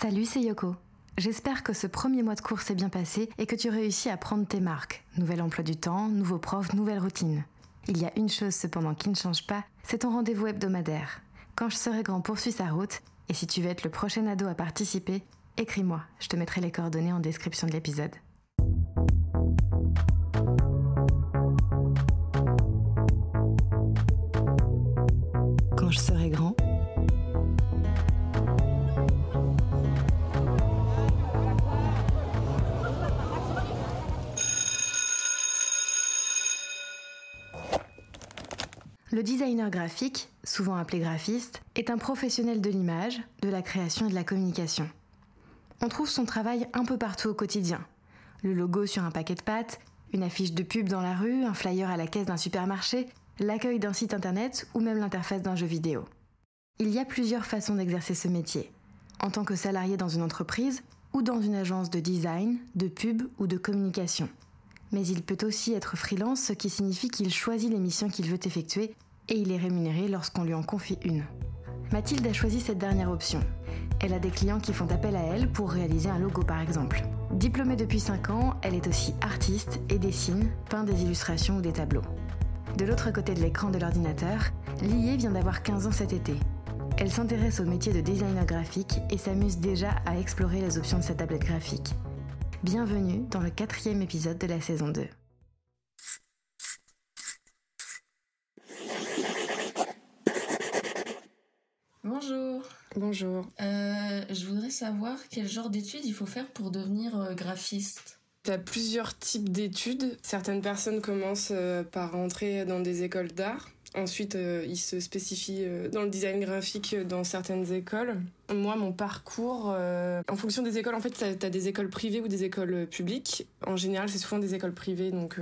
Salut, c'est Yoko. J'espère que ce premier mois de cours s'est bien passé et que tu réussis à prendre tes marques. Nouvel emploi du temps, nouveau prof, nouvelle routine. Il y a une chose cependant qui ne change pas, c'est ton rendez-vous hebdomadaire. Quand je serai grand, poursuis sa route, et si tu veux être le prochain ado à participer, écris-moi, je te mettrai les coordonnées en description de l'épisode. Quand je serai grand, Le designer graphique, souvent appelé graphiste, est un professionnel de l'image, de la création et de la communication. On trouve son travail un peu partout au quotidien. Le logo sur un paquet de pâtes, une affiche de pub dans la rue, un flyer à la caisse d'un supermarché, l'accueil d'un site internet ou même l'interface d'un jeu vidéo. Il y a plusieurs façons d'exercer ce métier. En tant que salarié dans une entreprise ou dans une agence de design, de pub ou de communication mais il peut aussi être freelance, ce qui signifie qu'il choisit les missions qu'il veut effectuer et il est rémunéré lorsqu'on lui en confie une. Mathilde a choisi cette dernière option. Elle a des clients qui font appel à elle pour réaliser un logo par exemple. Diplômée depuis 5 ans, elle est aussi artiste et dessine, peint des illustrations ou des tableaux. De l'autre côté de l'écran de l'ordinateur, Lié vient d'avoir 15 ans cet été. Elle s'intéresse au métier de designer graphique et s'amuse déjà à explorer les options de sa tablette graphique. Bienvenue dans le quatrième épisode de la saison 2. Bonjour. Bonjour. Euh, je voudrais savoir quel genre d'études il faut faire pour devenir euh, graphiste. Tu as plusieurs types d'études. Certaines personnes commencent euh, par rentrer dans des écoles d'art. Ensuite, euh, il se spécifie euh, dans le design graphique dans certaines écoles. Moi, mon parcours, en fonction des écoles, en fait, tu as, des écoles privées ou des écoles publiques. En général, c'est souvent des écoles privées, donc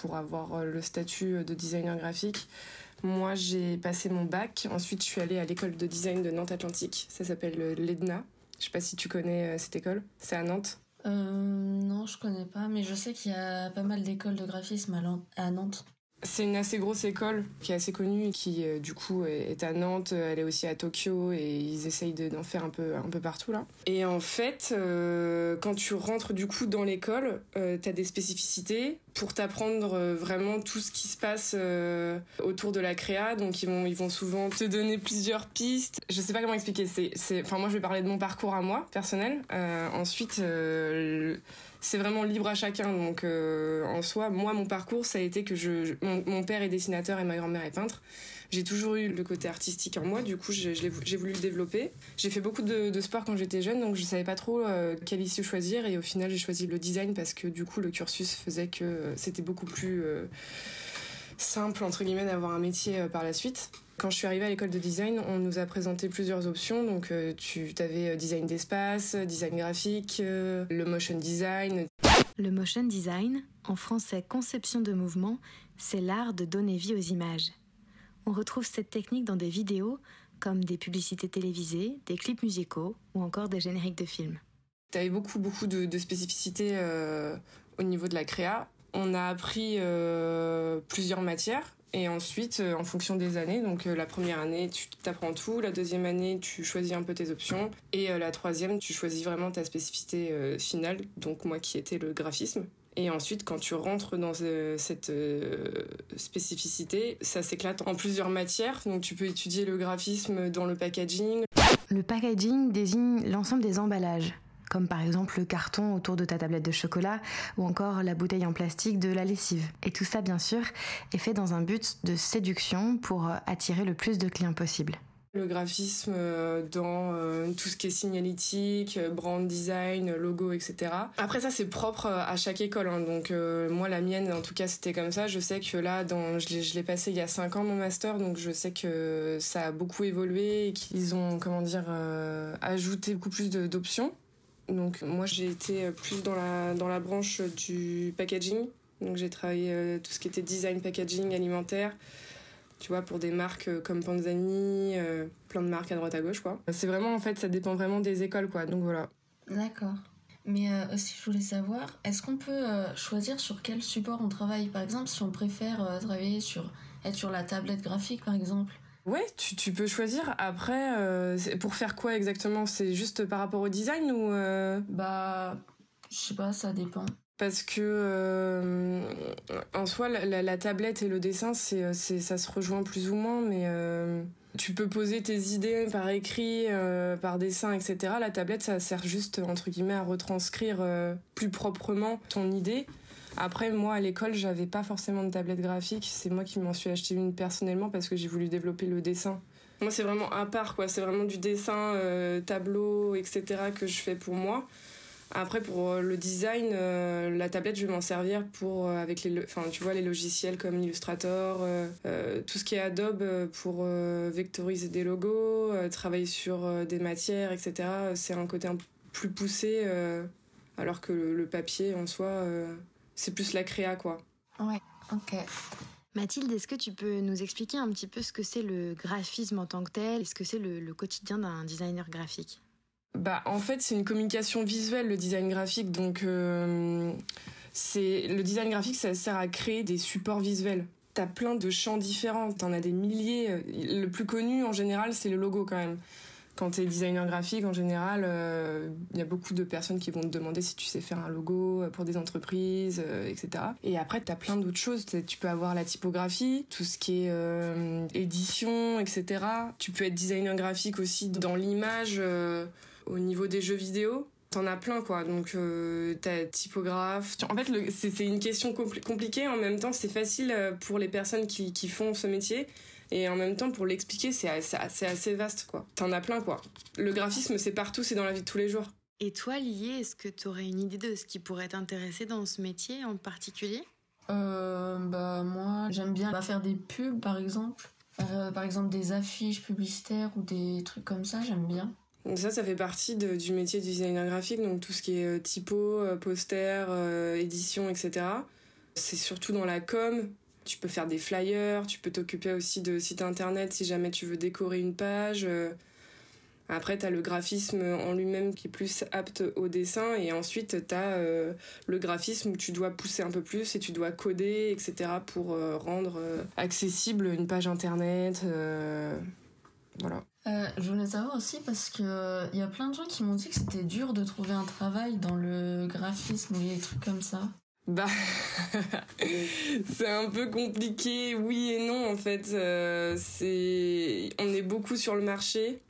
pour avoir le statut de designer graphique. Moi, j'ai passé mon bac. Ensuite, je suis allée à l'école de design de Nantes Atlantique. Ça s'appelle l'EDNA. Je sais pas si tu connais cette école. C'est à Nantes. non, je connais pas, mais je sais qu'il y a pas mal d'écoles de graphisme à Nantes. C'est une assez grosse école qui est assez connue et qui euh, du coup est à Nantes, elle est aussi à Tokyo et ils essayent d'en faire un peu, un peu partout là. Et en fait, euh, quand tu rentres du coup dans l'école, euh, tu as des spécificités pour t'apprendre vraiment tout ce qui se passe autour de la créa. Donc ils vont, ils vont souvent te donner plusieurs pistes. Je sais pas comment expliquer. C'est, enfin moi je vais parler de mon parcours à moi personnel. ensuite c'est vraiment libre à chacun. Donc euh, en soi, moi, mon parcours, ça a été que je, mon, père est dessinateur et ma grand-mère est peintre. J'ai toujours eu le côté artistique en moi, du coup j'ai voulu le développer. J'ai fait beaucoup de, sport quand j'étais jeune, donc je savais pas trop euh, quelle issue choisir et au final j'ai choisi le design parce que du coup le cursus faisait que euh, c'était beaucoup plus simple entre guillemets d'avoir un métier par la suite. Quand je suis arrivée à l'école de design, on nous a présenté plusieurs options. Donc, euh, tu avais euh, design d'espace, design graphique, euh, le motion design. Le motion design, en français conception de mouvement, c'est l'art de donner vie aux images. On retrouve cette technique dans des vidéos comme des publicités télévisées, des clips musicaux ou encore des génériques de films. Tu avais beaucoup, beaucoup de, spécificités au niveau de la créa. On a appris plusieurs matières et ensuite, euh, en fonction des années, donc euh, la première année, tu t'apprends tout. La deuxième année, tu choisis un peu tes options. Et euh, la troisième, tu choisis vraiment ta spécificité finale, donc moi qui était le graphisme. Et ensuite, quand tu rentres dans cette spécificité, ça s'éclate en plusieurs matières. Donc tu peux étudier le graphisme dans le packaging. Le packaging désigne l'ensemble des emballages comme par exemple le carton autour de ta tablette de chocolat ou encore la bouteille en plastique de la lessive. Et tout ça, bien sûr, est fait dans un but de séduction pour euh, attirer le plus de clients possible. Le graphisme euh, dans euh, tout ce qui est signalétique, brand design, logo, etc. Après ça c'est propre à chaque école. Hein. Donc moi la mienne en tout cas c'était comme ça. Je sais que là dans, je l'ai passé il y a 5 ans mon master donc je sais que ça a beaucoup évolué et qu'ils ont comment dire ajouté beaucoup plus d'options. Donc moi j'ai été plus dans la, dans la branche du packaging. Donc j'ai travaillé euh, tout ce qui était design packaging alimentaire. Tu vois, pour des marques euh, comme Panzani, euh, plein de marques à droite à gauche, quoi. C'est vraiment, en fait, ça dépend vraiment des écoles, quoi. Donc voilà. D'accord. Mais aussi, je voulais savoir, est-ce qu'on peut choisir sur quel support on travaille? Par exemple, si on préfère travailler sur, être sur la tablette graphique, par exemple Ouais, tu, tu peux choisir. Après, euh, pour faire quoi exactement? C'est juste par rapport au design ou euh, Bah, je sais pas, ça dépend. Parce que euh, en soi, la, tablette et le dessin, c'est, euh, c'est, ça se rejoint plus ou moins, mais euh, tu peux poser tes idées par écrit, par dessin, etc. La tablette, ça sert juste entre guillemets à retranscrire plus proprement ton idée. Après, moi, à l'école, j'avais pas forcément de tablette graphique. C'est moi qui m'en suis acheté une personnellement parce que j'ai voulu développer le dessin. Moi, c'est vraiment à part, quoi. C'est vraiment du dessin, tableau, etc. que je fais pour moi. Après, pour euh, le design, euh, la tablette, je vais m'en servir pour, euh, avec les, enfin, tu vois, les logiciels comme Illustrator, tout ce qui est Adobe pour vectoriser des logos, travailler sur des matières, etc. C'est un côté un peu plus poussé, alors que le, papier, en soi, c'est plus la créa, quoi. Ouais, ok. Mathilde, est-ce que tu peux nous expliquer un petit peu ce que c'est le graphisme en tant que tel? Et ce que c'est le quotidien d'un designer graphique? Bah, en fait, c'est une communication visuelle, le design graphique. Donc, euh, c'est le design graphique, ça sert à créer des supports visuels. T'as plein de champs différents, t'en as des milliers. Le plus connu, en général, c'est le logo quand même. Quand t'es designer graphique, en général, euh, il y a beaucoup de personnes qui vont te demander si tu sais faire un logo pour des entreprises, euh, etc. Et après, t'as plein d'autres choses. Tu peux avoir la typographie, tout ce qui est euh, édition, etc. Tu peux être designer graphique aussi dans l'image. Au niveau des jeux vidéo, t'en as plein quoi. Donc euh, t'as typographe. En fait, le- c'est c'est une question compli- compliquée. En même temps, c'est facile euh, pour les personnes qui, qui font ce métier. Et en même temps, pour l'expliquer, c'est assez, c'est assez vaste quoi. T'en as plein quoi. Le graphisme, c'est partout, c'est dans la vie de tous les jours. Et toi, Lié, est-ce que tu aurais une idée de ce qui pourrait t'intéresser dans ce métier en particulier? Euh, bah, moi, j'aime bien bah, faire des pubs, par exemple. Faire, euh, par exemple, des affiches publicitaires ou des trucs comme ça, j'aime bien. Donc ça, ça fait partie du métier du designer graphique, donc tout ce qui est euh, typo, euh, poster, euh, édition, etc. C'est surtout dans la com. Tu peux faire des flyers, tu peux t'occuper aussi de sites internet si jamais tu veux décorer une page. Après, t'as le graphisme en lui-même qui est plus apte au dessin, et ensuite t'as euh, le graphisme où tu dois pousser un peu plus et tu dois coder, etc. pour rendre accessible une page internet. Voilà. Euh, je voulais savoir aussi parce que il y a plein de gens qui m'ont dit que c'était dur de trouver un travail dans le graphisme ou les trucs comme ça. Bah, c'est un peu compliqué, oui et non en fait. Euh, c'est, on est beaucoup sur le marché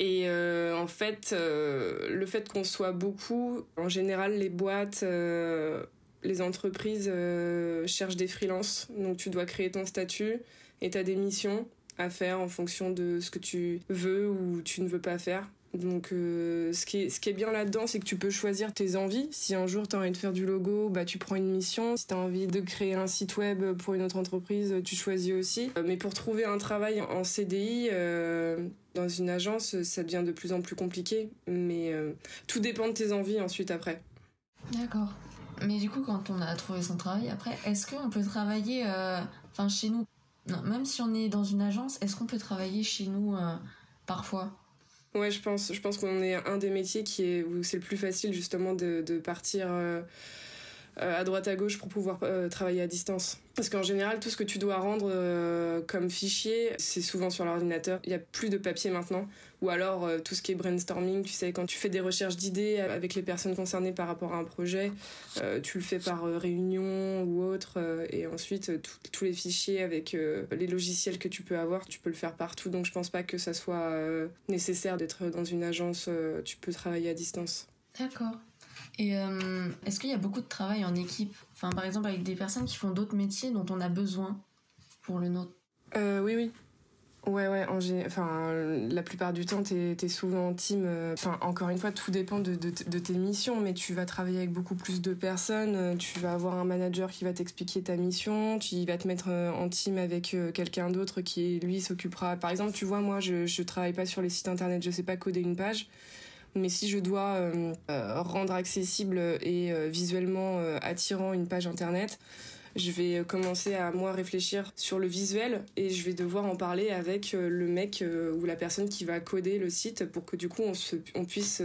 et euh, en fait, euh, le fait qu'on soit beaucoup, en général, les boîtes, euh, les entreprises euh, cherchent des freelances, donc tu dois créer ton statut et t'as des missions à faire en fonction de ce que tu veux ou tu ne veux pas faire. Donc, euh, ce, qui est, bien là-dedans, c'est que tu peux choisir tes envies. Si un jour tu as envie de faire du logo, bah, tu prends une mission. Si tu as envie de créer un site web pour une autre entreprise, tu choisis aussi. Euh, Mais pour trouver un travail en CDI, euh, dans une agence, ça devient de plus en plus compliqué. Mais tout dépend de tes envies ensuite après. D'accord. Mais du coup, quand on a trouvé son travail, après, est-ce qu'on peut travailler, enfin, chez nous? Non, même si on est dans une agence, est-ce qu'on peut travailler chez nous euh, parfois? Ouais, je pense, je pense qu'on est un des métiers qui est où c'est le plus facile justement de, partir euh, à droite à gauche pour pouvoir euh, travailler à distance. Parce qu'en général, tout ce que tu dois rendre euh, comme fichier, c'est souvent sur l'ordinateur. Il n'y a plus de papier maintenant. Ou alors euh, tout ce qui est brainstorming, tu sais, quand tu fais des recherches d'idées avec les personnes concernées par rapport à un projet, euh, tu le fais par euh, réunion ou autre. euh, et ensuite, euh, tous les fichiers avec euh, les logiciels que tu peux avoir, tu peux le faire partout. Donc je pense pas que ça soit euh, nécessaire d'être dans une agence. euh, tu peux travailler à distance. D'accord. Et euh, est-ce qu'il y a beaucoup de travail en équipe? Enfin, par exemple, avec des personnes qui font d'autres métiers dont on a besoin pour le nôtre? Euh, oui, oui. Ouais, ouais, enfin, la plupart du temps, t'es es souvent en team. euh, Enfin, encore une fois, tout dépend de, de, de tes missions, mais tu vas travailler avec beaucoup plus de personnes. euh, Tu vas avoir un manager qui va t'expliquer ta mission, tu vas te mettre en team avec quelqu'un d'autre qui, lui, s'occupera. Par exemple, tu vois, moi, je, je travaille pas sur les sites internet, je sais pas coder une page. Mais si je dois euh, euh, rendre accessible et euh, visuellement attirant une page internet, je vais commencer à moi réfléchir sur le visuel et je vais devoir en parler avec le mec ou la personne qui va coder le site pour que du coup on, se, on puisse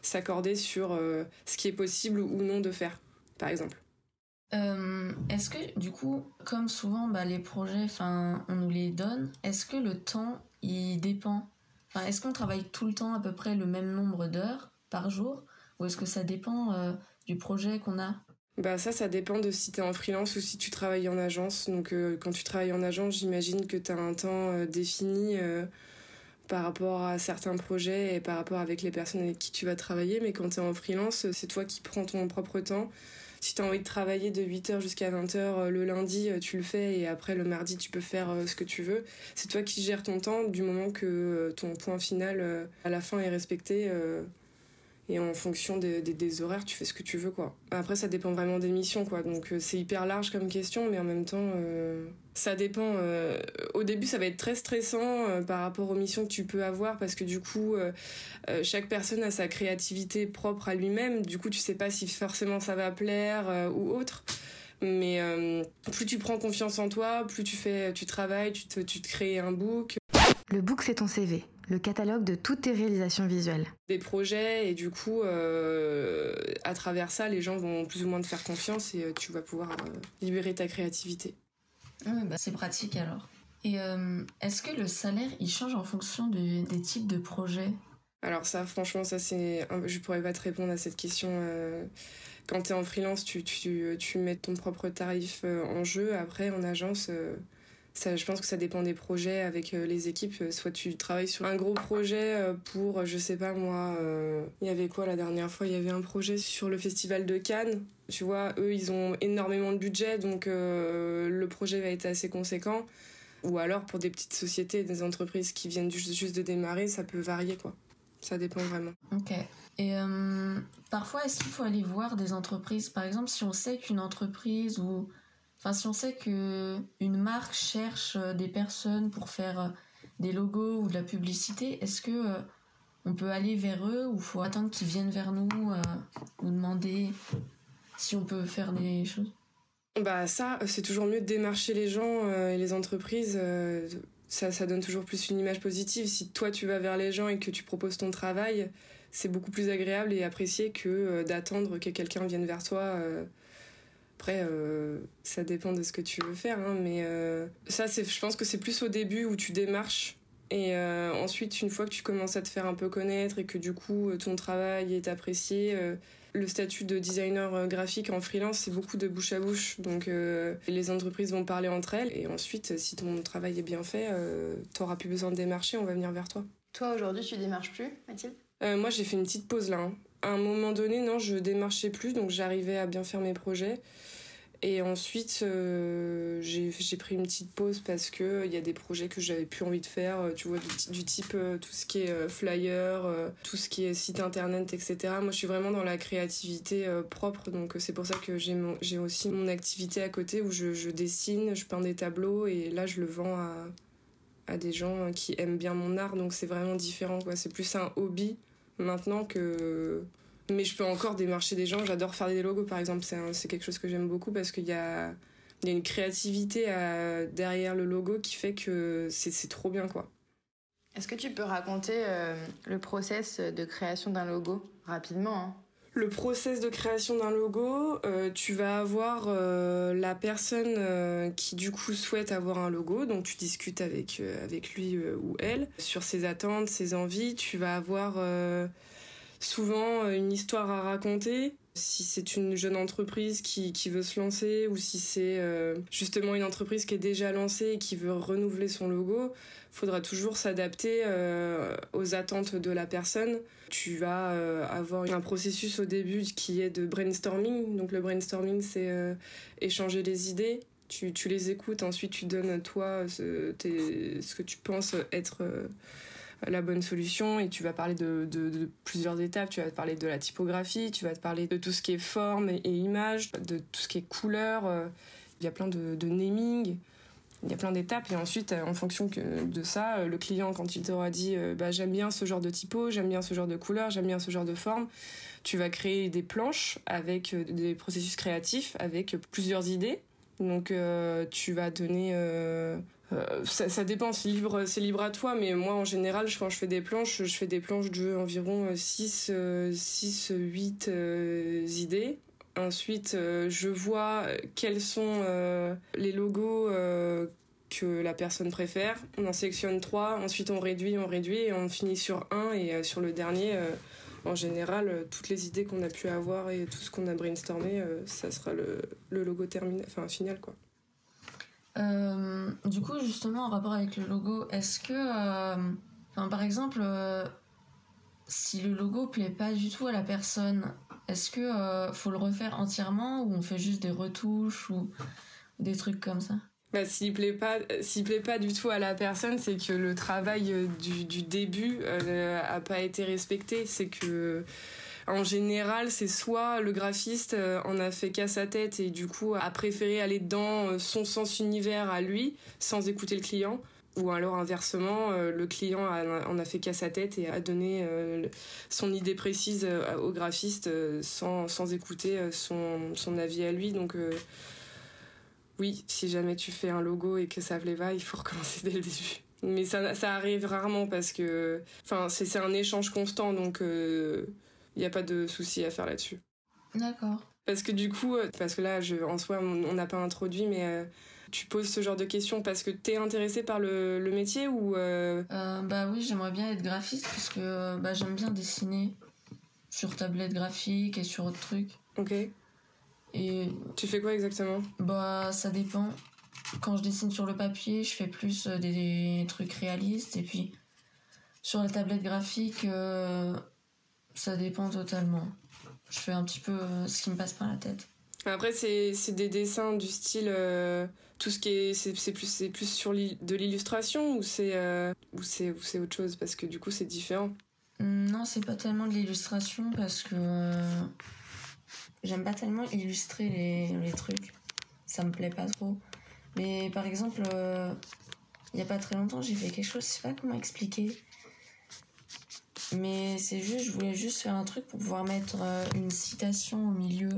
s'accorder sur ce qui est possible ou non de faire, par exemple. est-ce que du coup, comme souvent, bah, les projets, on nous les donne. Est-ce que le temps, il dépend Est-ce qu'on travaille tout le temps à peu près le même nombre d'heures par jour, ou est-ce que ça dépend du projet qu'on a? Bah ça, ça dépend de si tu es en freelance ou si tu travailles en agence. Donc euh, quand tu travailles en agence, j'imagine que tu as un temps euh, défini euh, par rapport à certains projets et par rapport avec les personnes avec qui tu vas travailler. Mais quand tu es en freelance, c'est toi qui prends ton propre temps. Si tu as envie de travailler de 8h jusqu'à 20h le lundi, tu le fais et après le mardi, tu peux faire ce que tu veux. C'est toi qui gères ton temps du moment que ton point final à la fin est respecté et en fonction des, horaires tu fais ce que tu veux quoi. Après ça dépend vraiment des missions quoi. Donc euh, c'est hyper large comme question mais en même temps euh, ça dépend euh, au début ça va être très stressant par rapport aux missions que tu peux avoir parce que du coup chaque personne a sa créativité propre à lui-même. Du coup tu sais pas si forcément ça va plaire ou autre. Mais plus tu prends confiance en toi plus tu fais tu travailles tu te, tu te crées un book. Le book c'est ton CV le catalogue de toutes tes réalisations visuelles. Des projets et du coup, euh, à travers ça, les gens vont plus ou moins te faire confiance et euh, tu vas pouvoir euh, libérer ta créativité. bah, c'est pratique alors. Et est-ce que le salaire, il change en fonction des types de projets? Alors ça, franchement, ça c'est, je pourrais pas te répondre à cette question. Quand tu es en freelance, tu, tu, tu, mets ton propre tarif en jeu. Après, en agence je pense que ça dépend des projets avec euh, les équipes. Euh, soit tu travailles sur un gros projet euh, pour, je sais pas moi, il y avait quoi la dernière fois? Il y avait un projet sur le festival de Cannes. Tu vois, eux, ils ont énormément de budget, donc le projet va être assez conséquent. Ou alors pour des petites sociétés, des entreprises qui viennent juste de démarrer, ça peut varier quoi. Ça dépend vraiment. Ok. Et parfois, est-ce qu'il faut aller voir des entreprises? Par exemple, si on sait qu'une entreprise ou Enfin, si on sait que une marque cherche euh, des personnes pour faire euh, des logos ou de la publicité, est-ce que euh, on peut aller vers eux ou faut attendre qu'ils viennent vers nous ou demander si on peut faire des choses? Bah ça, c'est toujours mieux de démarcher les gens et les entreprises. ça, ça donne toujours plus une image positive. Si toi tu vas vers les gens et que tu proposes ton travail, c'est beaucoup plus agréable et apprécié que d'attendre que quelqu'un vienne vers toi après, euh, ça dépend de ce que tu veux faire, hein, mais euh, ça, c'est, je pense que c'est plus au début où tu démarches. Et euh, ensuite, une fois que tu commences à te faire un peu connaître et que du coup ton travail est apprécié, le statut de designer graphique en freelance, c'est beaucoup de bouche à bouche. Donc les entreprises vont parler entre elles. Et ensuite, si ton travail est bien fait, tu n'auras plus besoin de démarcher, on va venir vers toi. Toi, aujourd'hui, tu démarches plus, Mathilde? Moi, j'ai fait une petite pause là. Hein. À un moment donné, non, je démarchais plus, donc j'arrivais à bien faire mes projets. Et ensuite, euh, j'ai pris une petite pause parce que il y a des projets que j'avais plus envie de faire, euh, tu vois, du, type euh, tout ce qui est flyer, tout ce qui est site internet, etc. Moi, je suis vraiment dans la créativité propre, donc c'est pour ça que j'ai aussi mon activité à côté où je, je, dessine, je peins des tableaux et là, je le vends à, à des gens qui aiment bien mon art, donc c'est vraiment différent, quoi. C'est plus un hobby maintenant que mais je peux encore démarcher des gens. J'adore faire des logos, par exemple. C'est quelque chose que j'aime beaucoup parce qu'il y a, y a une créativité derrière le logo qui fait que c'est trop bien, quoi. Est-ce que tu peux raconter euh, le process de création d'un logo rapidement hein? Le process de création d'un logo, euh, tu vas avoir euh, la personne qui du coup souhaite avoir un logo, donc tu discutes avec, lui ou elle sur ses attentes, ses envies, tu vas avoir souvent euh, une histoire à raconter. Si c'est une jeune entreprise qui, qui, veut se lancer ou si c'est euh, justement une entreprise qui est déjà lancée et qui veut renouveler son logo, faudra toujours s'adapter euh, aux attentes de la personne. Tu vas avoir un processus au début qui est de brainstorming. Donc le brainstorming, c'est échanger les idées. Tu, tu, les écoutes, ensuite tu donnes toi ce, ce que tu penses être la bonne solution et tu vas parler de, plusieurs étapes. Tu vas te parler de la typographie, tu vas te parler de tout ce qui est forme et, image, de tout ce qui est couleur. Euh, il y a plein de, naming. Il y a plein d'étapes et ensuite, euh, en fonction de ça, euh, le client, quand il t'aura dit bah, j'aime bien ce genre de typo, j'aime bien ce genre de couleur, j'aime bien ce genre de forme, tu vas créer des planches avec des processus créatifs, avec plusieurs idées. Donc tu vas donner ça, dépend, c'est libre, c'est libre à toi, mais moi en général, quand je fais des planches, je fais des planches de environ 6, 6 8 idées Ensuite, je vois quels sont les logos que la personne préfère. On en sélectionne trois, ensuite on réduit, on réduit et on finit sur un. Et sur le dernier, en général, toutes les idées qu'on a pu avoir et tout ce qu'on a brainstormé, ça sera le, le logo terminé, enfin final quoi. Euh, du coup, justement, en rapport avec le logo, est-ce que, euh, par exemple, euh, si le logo plaît pas du tout à la personne, est-ce que faut le refaire entièrement ou on fait juste des retouches ou des trucs comme ça? Bah, s'il plaît pas, s'il plaît pas du tout à la personne, c'est que le travail du, du début a pas été respecté. C'est que en général, c'est soit le graphiste euh, en a fait qu'à sa tête et du coup a préféré aller dans euh, son sens univers à lui sans écouter le client. Ou alors inversement, euh, le client en a fait qu'à sa tête et a donné son idée précise au graphiste sans, sans écouter son, son avis à lui. Donc oui, si jamais tu fais un logo et que ça plaît pas, il faut recommencer dès le début. Mais ça, ça arrive rarement parce que enfin, c'est un échange constant. Donc il n'y a pas de souci à faire là-dessus. D'accord. Parce que du coup, euh, parce que là, je, en soi, on n'a pas introduit, mais euh, tu poses ce genre de questions parce que tu es intéressé par le, le métier ou euh... Bah oui, j'aimerais bien être graphiste parce que bah, j'aime bien dessiner sur tablette graphique et sur autres trucs. Ok. Et tu fais quoi exactement? Bah ça dépend. Quand je dessine sur le papier, je fais plus des, trucs réalistes et puis sur la tablette graphique, ça dépend totalement. Je fais un petit peu euh, ce qui me passe par la tête. Après, c'est des dessins du style. Euh, tout ce qui est. C'est plus, plus sur de l'illustration ou c'est euh, c'est autre chose Parce que du coup, c'est différent? Mmh, non, c'est pas tellement de l'illustration parce que. J'aime pas tellement illustrer les, les, trucs. Ça me plaît pas trop. Mais par exemple, il y a pas très longtemps, j'ai fait quelque chose, je sais pas comment expliquer. Mais c'est juste, je voulais juste faire un truc pour pouvoir mettre euh, une citation au milieu.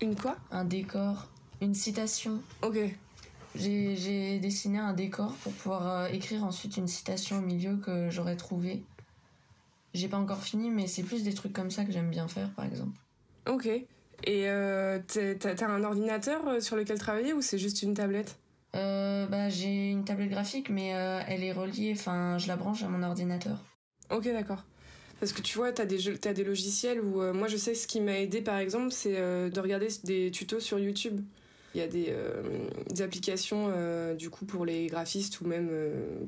Une quoi? Un décor. Une citation. Ok. J'ai dessiné un décor pour pouvoir euh, écrire ensuite une citation au milieu que j'aurais trouvé. J'ai pas encore fini, mais c'est plus des trucs comme ça que j'aime bien faire, par exemple. Ok. Et euh, t'as un ordinateur sur lequel travailler ou c'est juste une tablette? Euh, bah, J'ai une tablette graphique, mais elle est reliée, enfin, je la branche à mon ordinateur. Ok, d'accord. Parce que tu vois, tu as des, as des logiciels où euh, moi je sais ce qui m'a aidé par exemple, c'est euh, de regarder des tutos sur YouTube. Il y a des, euh, applications du coup pour les graphistes ou même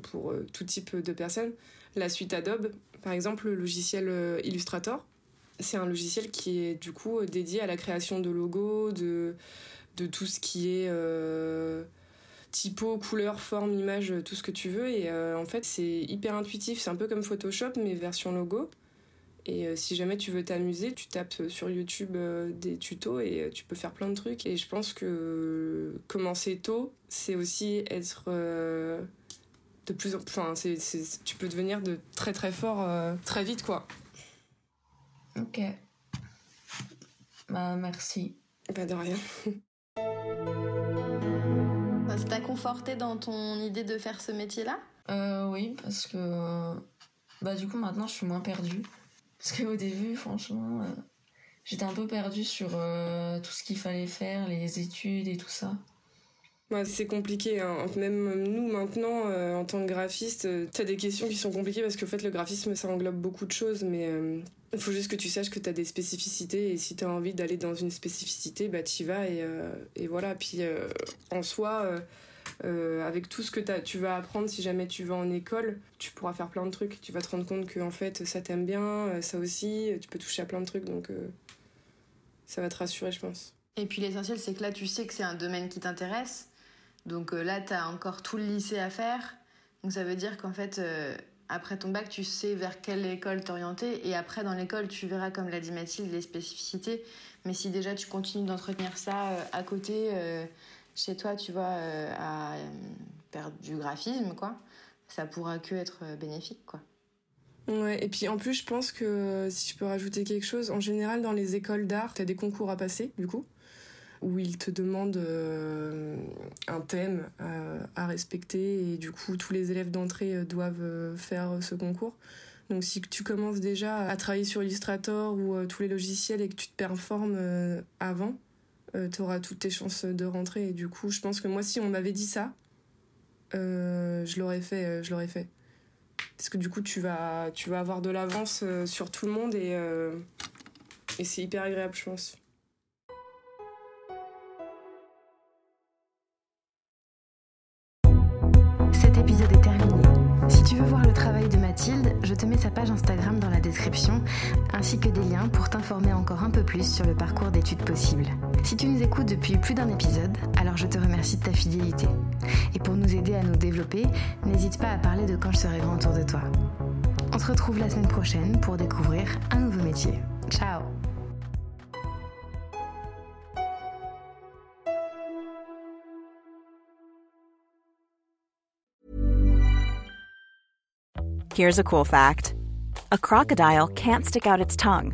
pour tout type de personnes. La suite Adobe, par exemple, le logiciel Illustrator, c'est un logiciel qui est du coup dédié à la création de logos, de, de tout ce qui est typo, couleur, forme, image, tout ce que tu veux. Et euh, en fait, c'est hyper intuitif. C'est un peu comme Photoshop, mais version logo. Et euh, si jamais tu veux t'amuser, tu tapes sur YouTube euh, des tutos et tu peux faire plein de trucs. Et je pense que commencer tôt, c'est aussi être de plus en plus. Enfin, tu peux devenir de très très fort très vite, quoi. Ok. Bah, merci. Pas de rien. Ça t'a conforté dans ton idée de faire ce métier-là? Euh, Oui, parce que bah du coup maintenant je suis moins perdue. Parce qu'au début, franchement, euh, j'étais un peu perdue sur euh, tout ce qu'il fallait faire, les études et tout ça. C'est compliqué. Hein. Même nous, maintenant, euh, en tant que graphiste, t'as des questions qui sont compliquées parce qu'en fait, le graphisme, ça englobe beaucoup de choses, mais il faut juste que tu saches que t'as des spécificités et si t'as envie d'aller dans une spécificité, bah t'y vas et, et voilà. Puis en soi, avec tout ce que tu vas apprendre, si jamais tu vas en école, tu pourras faire plein de trucs. Tu vas te rendre compte que en fait, ça t'aime bien, ça aussi, tu peux toucher à plein de trucs, donc ça va te rassurer, je pense. Et puis l'essentiel, c'est que là, tu sais que c'est un domaine qui t'intéresse donc euh, là, tu as encore tout le lycée à faire. Donc ça veut dire qu'en fait, euh, après ton bac, tu sais vers quelle école t'orienter. Et après, dans l'école, tu verras, comme l'a dit Mathilde, les spécificités. Mais si déjà tu continues d'entretenir ça euh, à côté, chez toi, tu vois, à faire du graphisme, quoi, ça pourra que être bénéfique, quoi. Ouais, et puis en plus, je pense que si je peux rajouter quelque chose, en général, dans les écoles d'art, tu as des concours à passer, du coup où il te demande euh, un thème euh, à respecter et du coup tous les élèves d'entrée euh, doivent faire ce concours. Donc si tu commences déjà à travailler sur Illustrator ou tous les logiciels et que tu te performes avant, tu auras toutes tes chances de rentrer. Et du coup, je pense que moi, si on m'avait dit ça, je l'aurais fait. je l'aurais fait. Parce que du coup, tu vas, tu vas avoir de l'avance sur tout le monde et, et c'est hyper agréable, je pense. Plus sur le parcours d'études possibles. Si tu nous écoutes depuis plus d'un épisode, alors je te remercie de ta fidélité. Et pour nous aider à nous développer, n'hésite pas à parler de quand je serai grand autour de toi. On se retrouve la semaine prochaine pour découvrir un nouveau métier. Ciao Here's a cool fact a crocodile can't stick out its tongue.